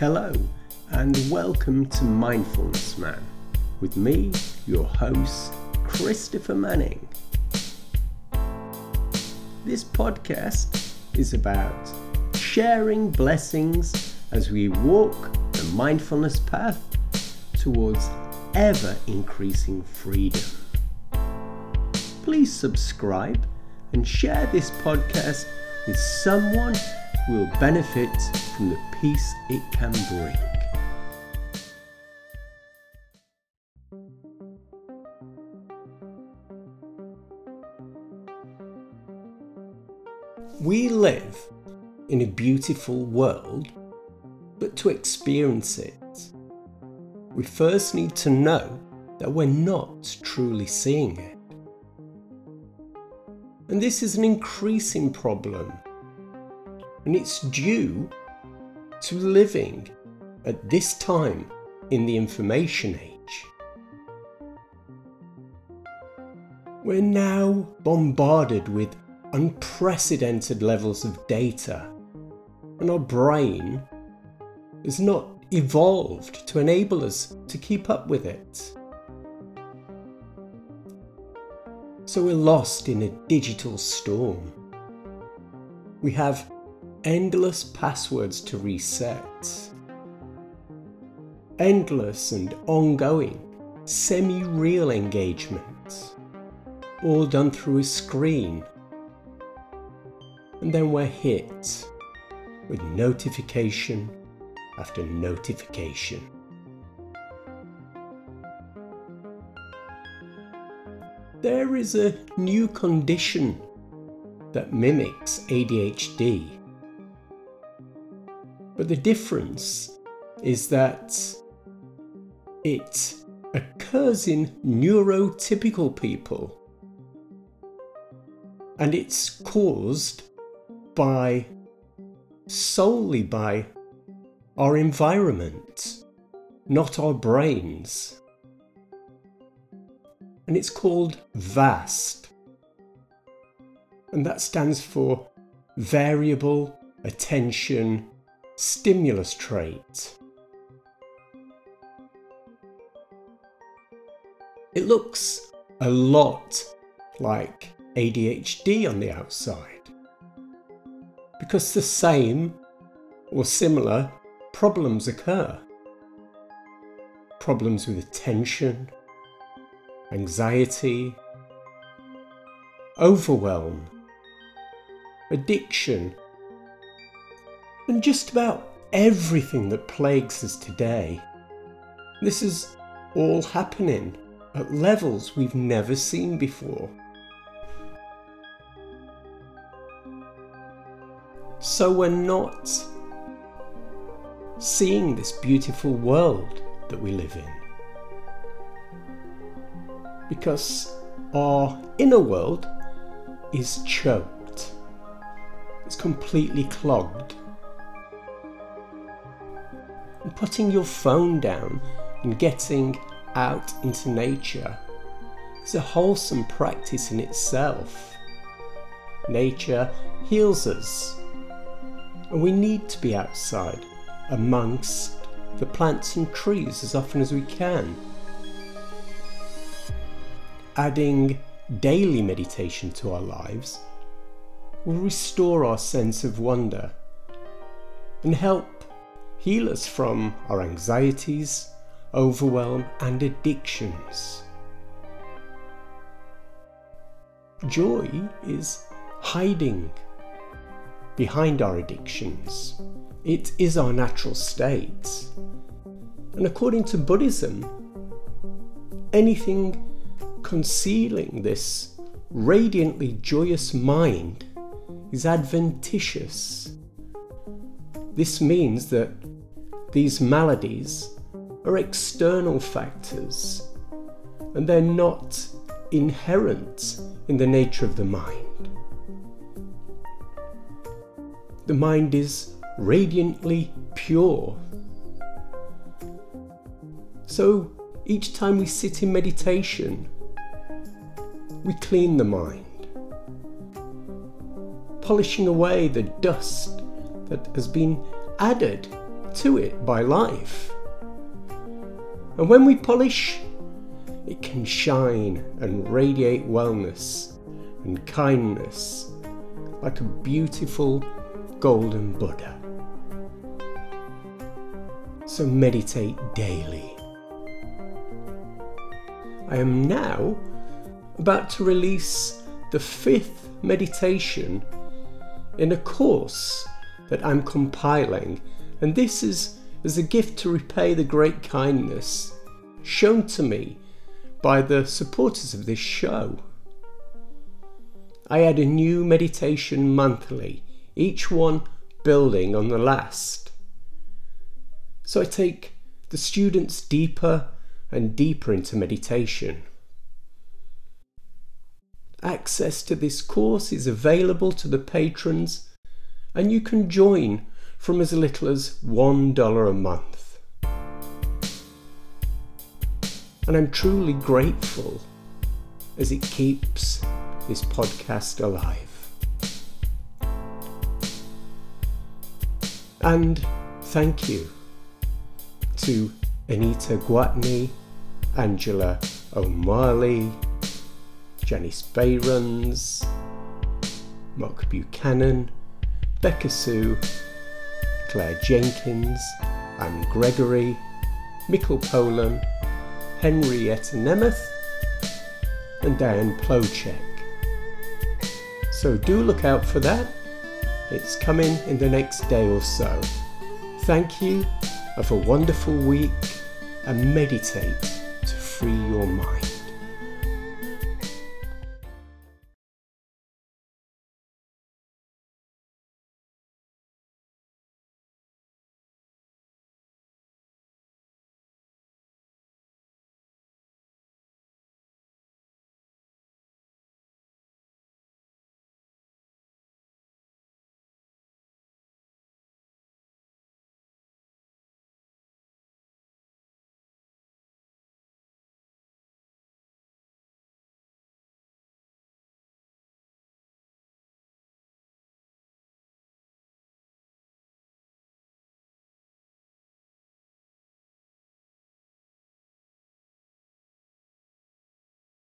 Hello, and welcome to Mindfulness Man with me, your host, Christopher Manning. This podcast is about sharing blessings as we walk the mindfulness path towards ever increasing freedom. Please subscribe and share this podcast with someone will benefit from the peace it can bring. We live in a beautiful world, but to experience it, we first need to know that we're not truly seeing it. And this is an increasing problem, and it's due to living at this time in the information age. We're now bombarded with unprecedented levels of data, and our brain is not evolved to enable us to keep up with it. So we're lost in a digital storm. We have endless passwords to reset, endless and ongoing semi real engagement, all done through a screen. And then we're hit with notification after notification. There is a new condition that mimics ADHD. But the difference is that it occurs in neurotypical people and it's caused by solely by our environment, not our brains. And it's called VAST. And that stands for Variable Attention Stimulus Trait. It looks a lot like ADHD on the outside because the same or similar problems occur. Problems with attention, anxiety, overwhelm, addiction, and just about everything that plagues us today. This is all happening at levels we've never seen before. So we're not seeing this beautiful world that we live in. Because our inner world is choked, it's completely clogged. Putting your phone down and getting out into nature is a wholesome practice in itself. Nature heals us, and we need to be outside amongst the plants and trees as often as we can. Adding daily meditation to our lives will restore our sense of wonder and help heal us from our anxieties, overwhelm, and addictions. Joy is hiding behind our addictions it is our natural state. And according to Buddhism, anything concealing this radiantly joyous mind is adventitious. This means that these maladies are external factors and they're not inherent in the nature of the mind. The mind is radiantly pure. So each time we sit in meditation, we clean the mind, polishing away the dust that has been added to it by life. And when we polish, it can shine and radiate wellness and kindness like a beautiful golden Buddha. So meditate daily. I am now about to release the fifth meditation in a course that I'm compiling, and this is as a gift to repay the great kindness shown to me by the supporters of this show. I add a new meditation monthly, each one building on the last. So I take the students deeper and deeper into meditation. Access to this course is available to the patrons, and you can join from as little as $1 a month. And I'm truly grateful as it keeps this podcast alive. And thank you to Anita Guatney, Angela O'Malley, Janice Bayruns, Mark Buchanan, Becca Sue, Claire Jenkins, Anne Gregory, Mikkel Polan, Henrietta Nemeth, and Diane Plocek. So do look out for that. It's coming in the next day or so. Thank you. Have a wonderful week and meditate to free your mind.